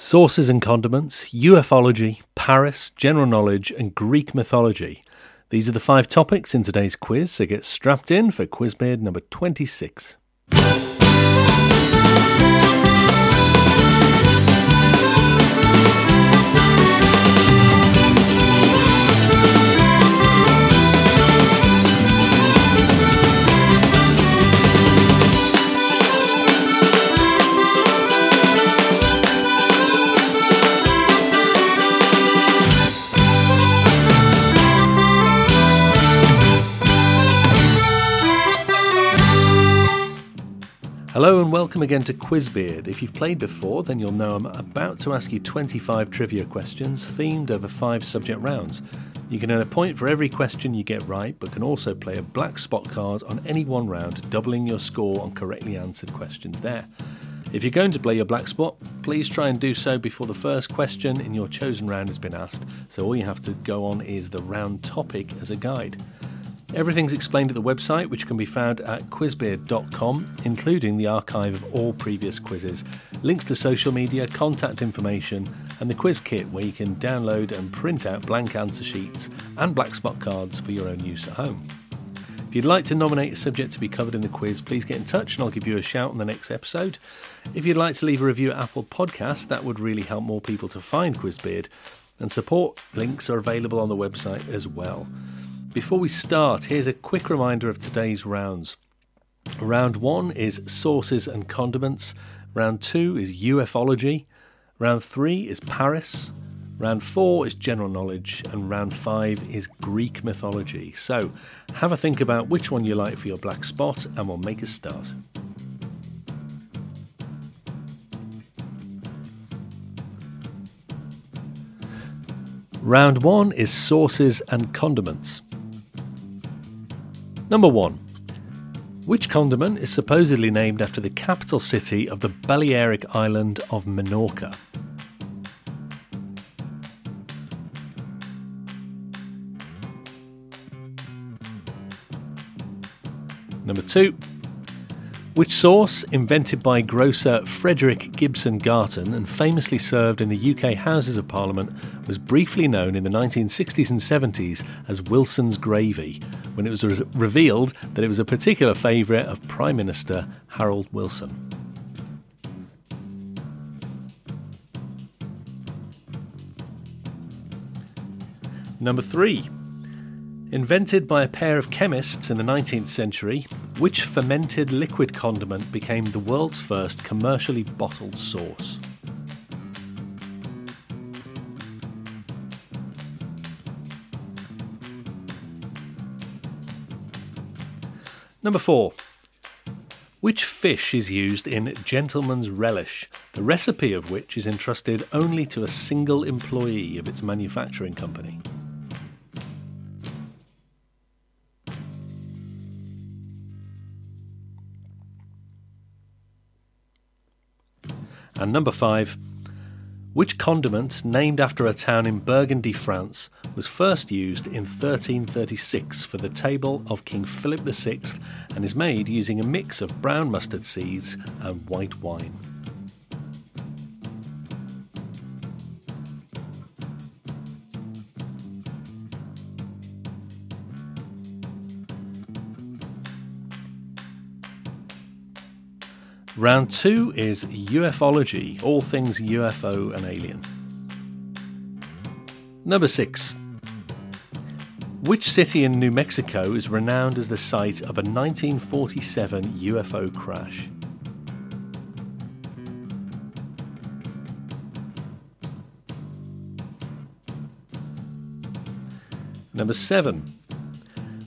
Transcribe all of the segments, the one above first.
Sauces and condiments, ufology, Paris, general knowledge, and Greek mythology. These are the five topics in today's quiz, so get strapped in for Quizbeard number 26. Welcome again to Quizbeard. If you've played before, then you'll know I'm about to ask you 25 trivia questions themed over five subject rounds. You can earn a point for every question you get right, but can also play a black spot card on any one round, doubling your score on correctly answered questions there. If you're going to play your black spot, please try and do so before the first question in your chosen round has been asked, so all you have to go on is the round topic as a guide. Everything's explained at the website, which can be found at quizbeard.com, including the archive of all previous quizzes, links to social media, contact information, and the quiz kit where you can download and print out blank answer sheets and black spot cards for your own use at home. If you'd like to nominate a subject to be covered in the quiz, please get in touch and I'll give you a shout on the next episode. If you'd like to leave a review at Apple Podcasts, that would really help more people to find Quizbeard, and support links are available on the website as well. Before we start, here's a quick reminder of today's rounds. Round one is sauces and condiments. Round two is ufology. Round three is Paris. Round four is general knowledge. And round five is Greek mythology. So have a think about which one you like for your black spot, and we'll make a start. Round one is sauces and condiments. Number 1. Which condiment is supposedly named after the capital city of the Balearic island of Menorca? Number 2. Which sauce, invented by grocer Frederick Gibson Garton and famously served in the UK Houses of Parliament, was briefly known in the 1960s and 70s as Wilson's Gravy, when it was re- revealed that it was a particular favourite of Prime Minister Harold Wilson. Number 3. Invented by a pair of chemists in the 19th century, which fermented liquid condiment became the world's first commercially bottled sauce? Number 4. Which fish is used in Gentleman's Relish, the recipe of which is entrusted only to a single employee of its manufacturing company? And number five, which condiment, named after a town in Burgundy, France, was first used in 1336 for the table of King Philip VI and is made using a mix of brown mustard seeds and white wine? Round two is ufology, all things UFO and alien. Number six. Which city in New Mexico is renowned as the site of a 1947 UFO crash? Number seven.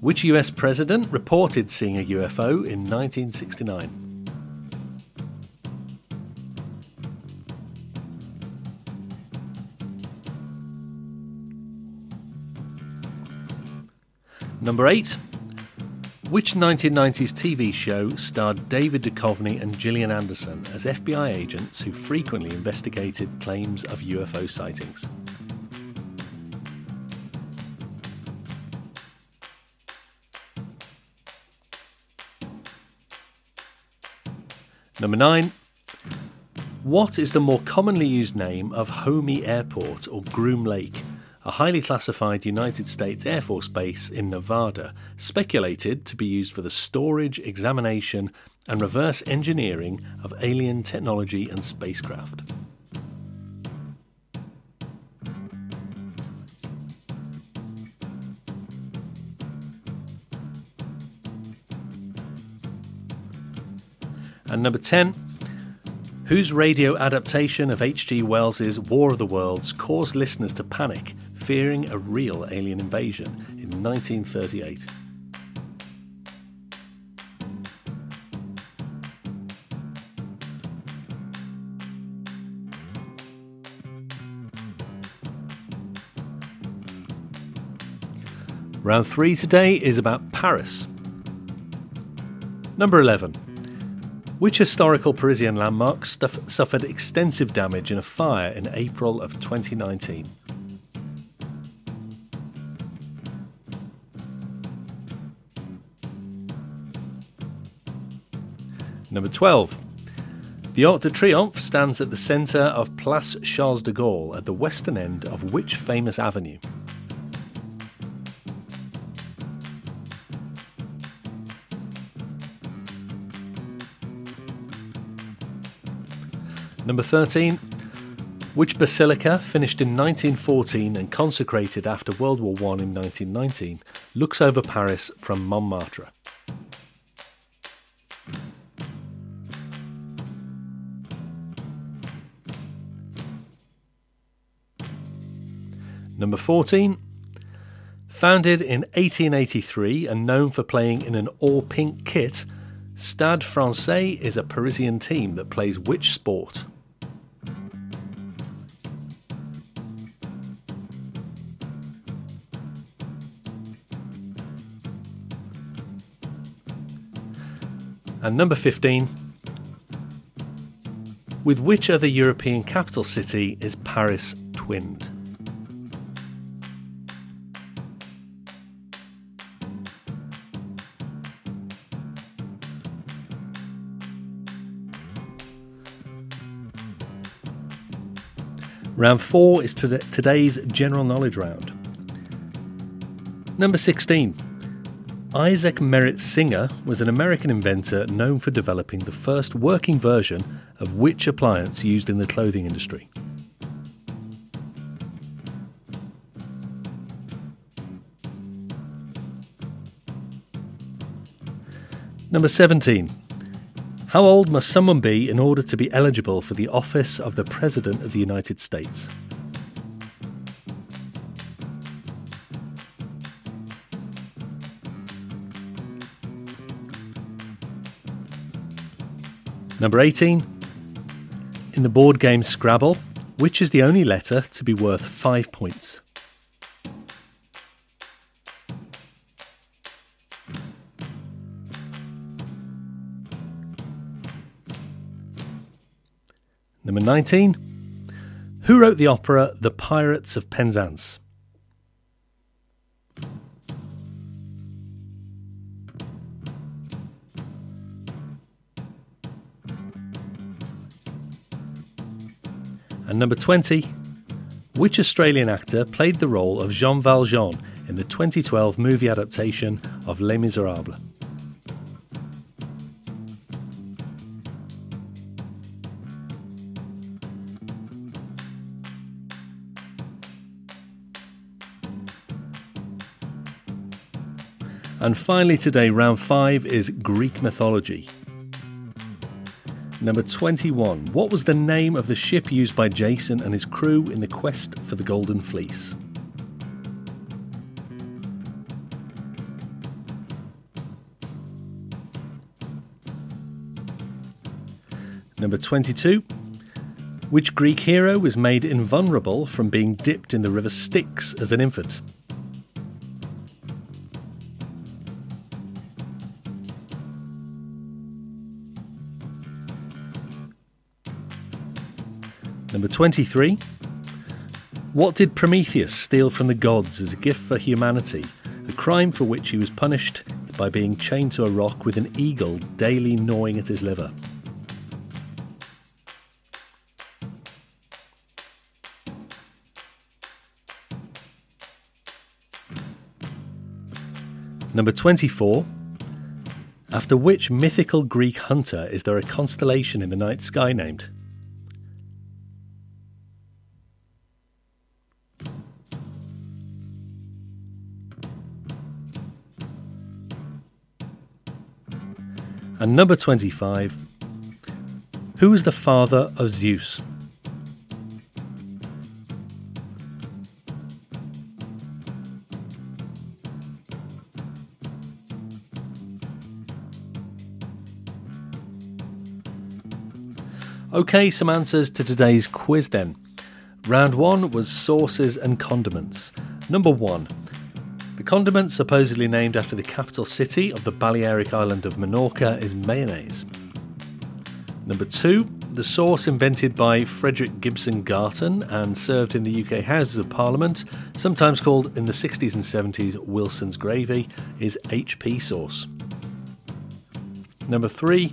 Which US president reported seeing a UFO in 1969? Number 8. Which 1990s TV show starred David Duchovny and Gillian Anderson as FBI agents who frequently investigated claims of UFO sightings? Number 9. What is the more commonly used name of Homey Airport or Groom Lake, a highly classified United States Air Force base in Nevada, speculated to be used for the storage, examination, and reverse engineering of alien technology and spacecraft? And number 10, whose radio adaptation of H.G. Wells's War of the Worlds caused listeners to panic, fearing a real alien invasion in 1938. Round three today is about Paris. Number 11 which historical Parisian landmark stuff- suffered extensive damage in a fire in April of 2019? Number 12. The Arc de Triomphe stands at the centre of Place Charles de Gaulle at the western end of which famous avenue? Number 13. Which basilica, finished in 1914 and consecrated after World War I in 1919, looks over Paris from Montmartre? Number 14. Founded in 1883 and known for playing in an all pink kit, Stade Francais is a Parisian team that plays which sport? And number 15. With which other European capital city is Paris twinned? Round 4 is today's general knowledge round. Number 16. Isaac Merritt Singer was an American inventor known for developing the first working version of which appliance used in the clothing industry? Number 17. How old must someone be in order to be eligible for the office of the President of the United States? Number 18. In the board game Scrabble, which is the only letter to be worth 5 points? Number 19. Who wrote the opera The Pirates of Penzance? And number 20, which Australian actor played the role of Jean Valjean in the 2012 movie adaptation of Les Miserables? And finally, today, round five is Greek mythology. Number 21. What was the name of the ship used by Jason and his crew in the quest for the Golden Fleece? Number 22. Which Greek hero was made invulnerable from being dipped in the river Styx as an infant? Number 23. What did Prometheus steal from the gods as a gift for humanity? A crime for which he was punished by being chained to a rock with an eagle daily gnawing at his liver. Number 24. After which mythical Greek hunter is there a constellation in the night sky named? And number 25. Who is the father of Zeus? Okay, some answers to today's quiz then. Round one was sauces and condiments. Number one, the condiment supposedly named after the capital city of the Balearic island of Menorca is mayonnaise. Number two, the sauce invented by Frederick Gibson Garton and served in the UK Houses of Parliament, sometimes called in the 60s and 70s Wilson's gravy, is HP sauce. Number three,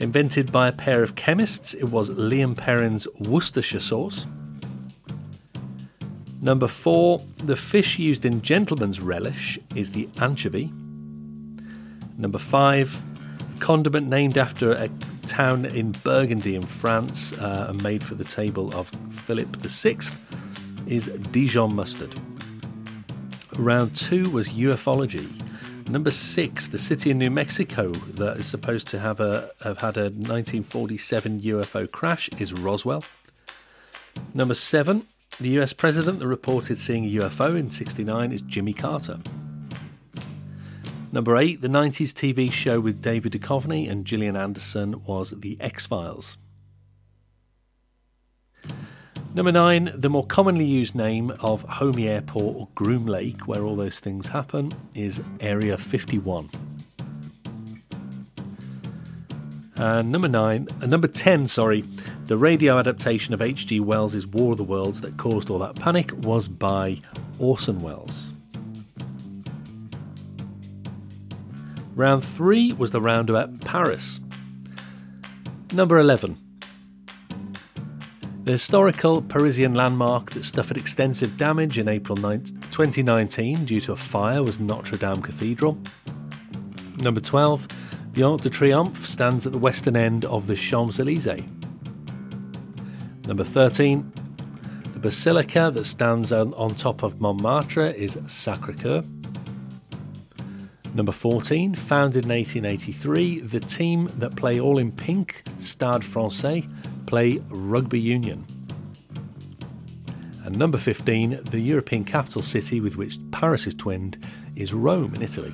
Invented by a pair of chemists, it was Lea and Perrins Worcestershire sauce. Number four, the fish used in gentleman's relish is the anchovy. Number five, condiment named after a town in Burgundy in France uh, and made for the table of Philip VI is Dijon mustard. Round two was ufology. Number six, the city in New Mexico that is supposed to have a have had a 1947 UFO crash is Roswell. Number seven, the US president that reported seeing a UFO in 69 is Jimmy Carter. Number eight, the 90s TV show with David Duchovny and Gillian Anderson was The X Files. Number nine, the more commonly used name of Homey Airport or Groom Lake, where all those things happen, is Area 51. And number nine, uh, number 10, sorry, the radio adaptation of H.G. Wells' War of the Worlds that caused all that panic was by Orson Welles. Round three was the roundabout Paris. Number 11. The historical Parisian landmark that suffered extensive damage in April 2019 due to a fire was Notre Dame Cathedral. Number 12, the Arc de Triomphe stands at the western end of the Champs Elysees. Number 13, the basilica that stands on, on top of Montmartre is Sacre Coeur. Number 14, founded in 1883, the team that play all in pink, Stade Francais, play rugby union. And number 15, the European capital city with which Paris is twinned, is Rome in Italy.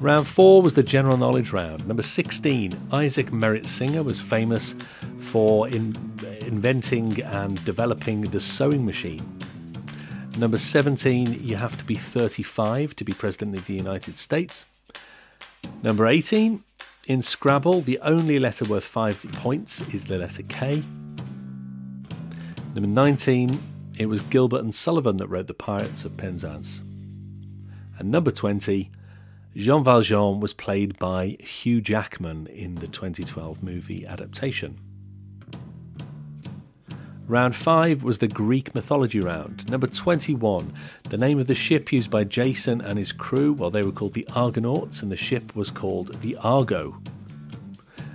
Round 4 was the general knowledge round. Number 16, Isaac Merritt Singer was famous for in, inventing and developing the sewing machine. Number 17, you have to be 35 to be President of the United States. Number 18, in Scrabble, the only letter worth five points is the letter K. Number 19, it was Gilbert and Sullivan that wrote The Pirates of Penzance. And number 20, Jean Valjean was played by Hugh Jackman in the 2012 movie adaptation. Round 5 was the Greek mythology round. Number 21, the name of the ship used by Jason and his crew, well, they were called the Argonauts, and the ship was called the Argo.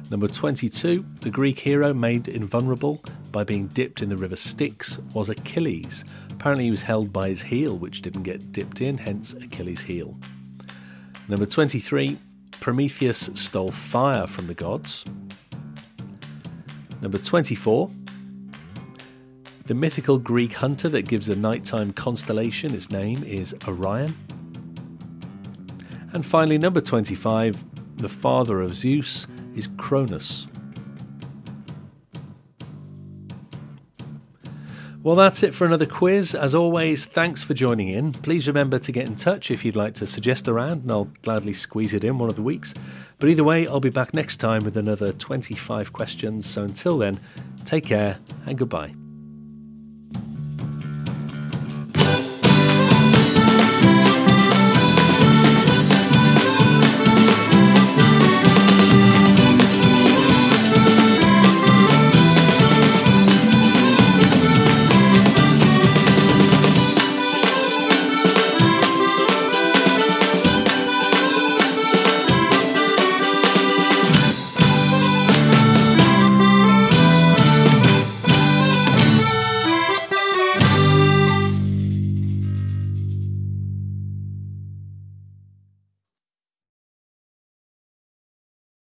Number 22, the Greek hero made invulnerable by being dipped in the river Styx was Achilles. Apparently, he was held by his heel, which didn't get dipped in, hence Achilles' heel. Number 23, Prometheus stole fire from the gods. Number 24, the mythical Greek hunter that gives the nighttime constellation its name is Orion. And finally, number 25, the father of Zeus is Cronus. Well, that's it for another quiz. As always, thanks for joining in. Please remember to get in touch if you'd like to suggest a round, and I'll gladly squeeze it in one of the weeks. But either way, I'll be back next time with another 25 questions. So until then, take care and goodbye.